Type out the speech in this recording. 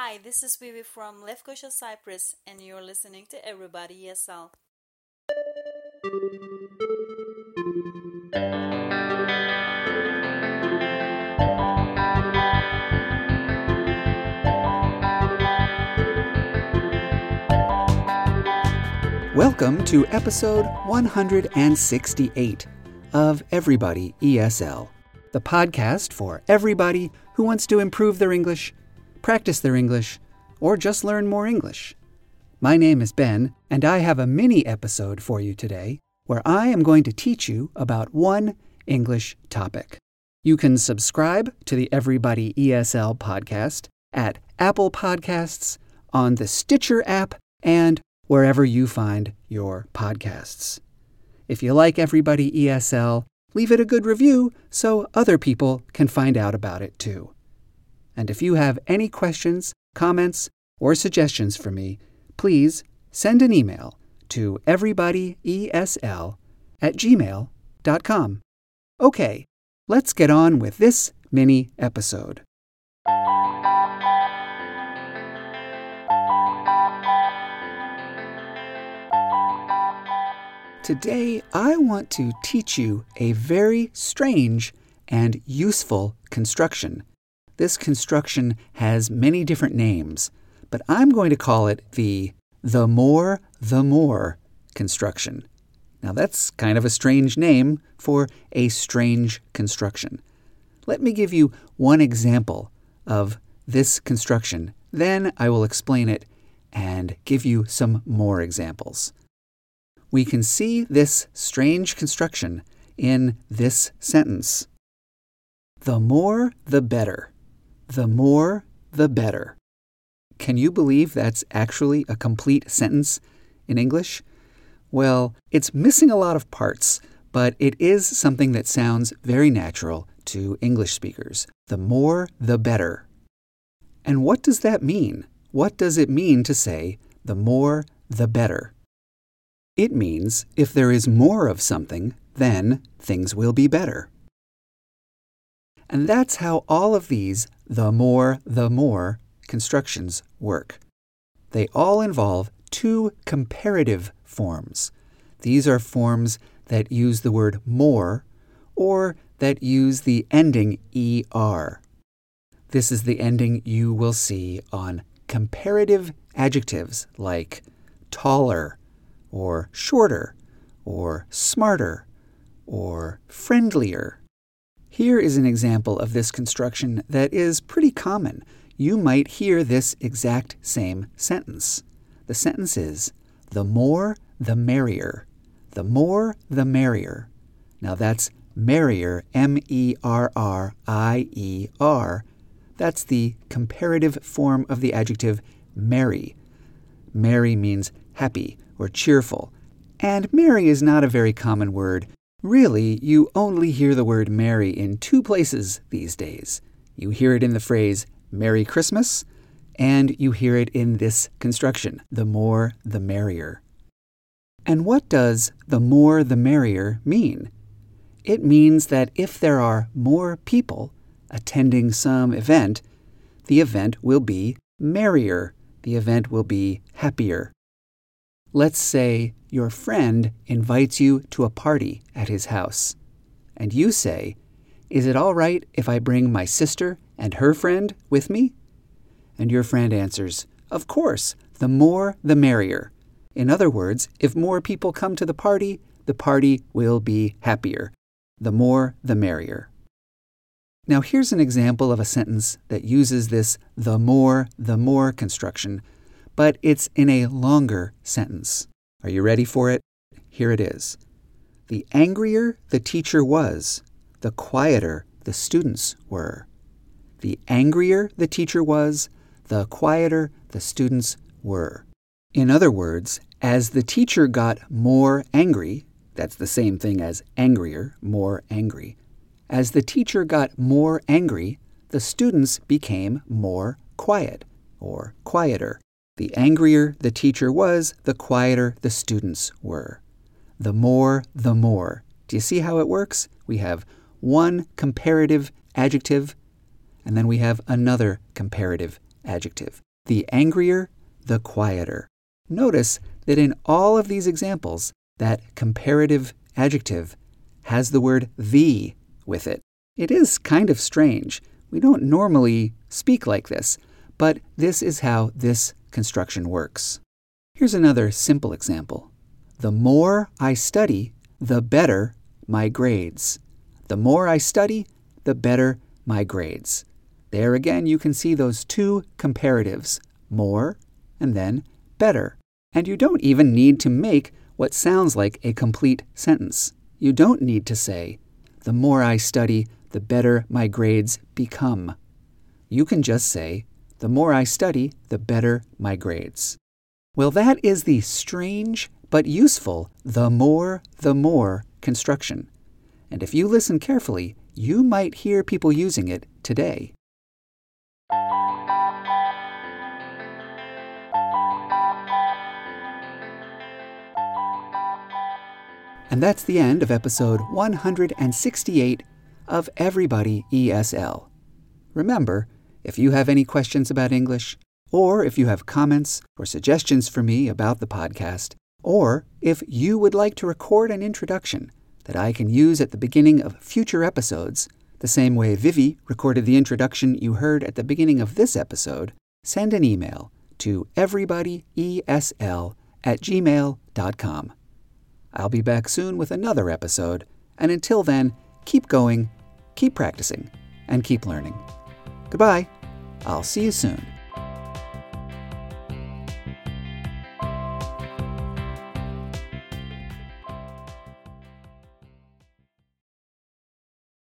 Hi, this is Vivi from Lefkosia, Cyprus, and you're listening to Everybody ESL. Welcome to episode 168 of Everybody ESL, the podcast for everybody who wants to improve their English, practice their English, or just learn more English. My name is Ben, and I have a mini episode for you today where I am going to teach you about one English topic. You can subscribe to the Everybody ESL podcast at Apple Podcasts, on the Stitcher app, and wherever you find your podcasts. If you like Everybody ESL, leave it a good review so other people can find out about it too. And if you have any questions, comments, or suggestions for me, please send an email to everybodyesl at gmail.com. Okay, let's get on with this mini episode. Today, I want to teach you a very strange and useful construction. This construction has many different names, but I'm going to call it the the more the more construction. Now, that's kind of a strange name for a strange construction. Let me give you one example of this construction, then I will explain it and give you some more examples we can see this strange construction in this sentence. The more, the better. The more, the better. Can you believe that's actually a complete sentence in English? Well, it's missing a lot of parts, but it is something that sounds very natural to English speakers. The more, the better. And what does that mean? What does it mean to say, the more, the better? It means if there is more of something, then things will be better. And that's how all of these the more, the more constructions work. They all involve two comparative forms. These are forms that use the word more or that use the ending er. This is the ending you will see on comparative adjectives like taller, or shorter, or smarter, or friendlier. Here is an example of this construction that is pretty common. You might hear this exact same sentence. The sentence is, the more, the merrier. The more, the merrier. Now that's merrier, M E R R I E R. That's the comparative form of the adjective merry. Merry means happy or cheerful. And merry is not a very common word. Really, you only hear the word merry in two places these days. You hear it in the phrase Merry Christmas, and you hear it in this construction the more the merrier. And what does the more the merrier mean? It means that if there are more people attending some event, the event will be merrier, the event will be happier. Let's say your friend invites you to a party at his house, and you say, Is it all right if I bring my sister and her friend with me? And your friend answers, Of course, the more the merrier. In other words, if more people come to the party, the party will be happier. The more the merrier. Now, here's an example of a sentence that uses this the more the more construction but it's in a longer sentence. Are you ready for it? Here it is. The angrier the teacher was, the quieter the students were. The angrier the teacher was, the quieter the students were. In other words, as the teacher got more angry, that's the same thing as angrier, more angry. As the teacher got more angry, the students became more quiet or quieter. The angrier the teacher was, the quieter the students were. The more, the more. Do you see how it works? We have one comparative adjective, and then we have another comparative adjective. the angrier, the quieter. Notice that in all of these examples, that comparative adjective has the word the with it. It is kind of strange. We don't normally speak like this, but this is how this construction works. Here's another simple example. The more I study, the better my grades. The more I study, the better my grades. There again, you can see those two comparatives more and then better. And you don't even need to make what sounds like a complete sentence. You don't need to say, the more I study, the better my grades become. You can just say, the more I study, the better my grades. Well, that is the strange but useful the more, the more construction. And if you listen carefully, you might hear people using it today. And that's the end of episode 168 of Everybody ESL. Remember, if you have any questions about English, or if you have comments or suggestions for me about the podcast, or if you would like to record an introduction that I can use at the beginning of future episodes, the same way Vivi recorded the introduction you heard at the beginning of this episode, send an email to everybodyesl at gmail.com. I'll be back soon with another episode, and until then, keep going, keep practicing, and keep learning. Goodbye. I'll see you soon.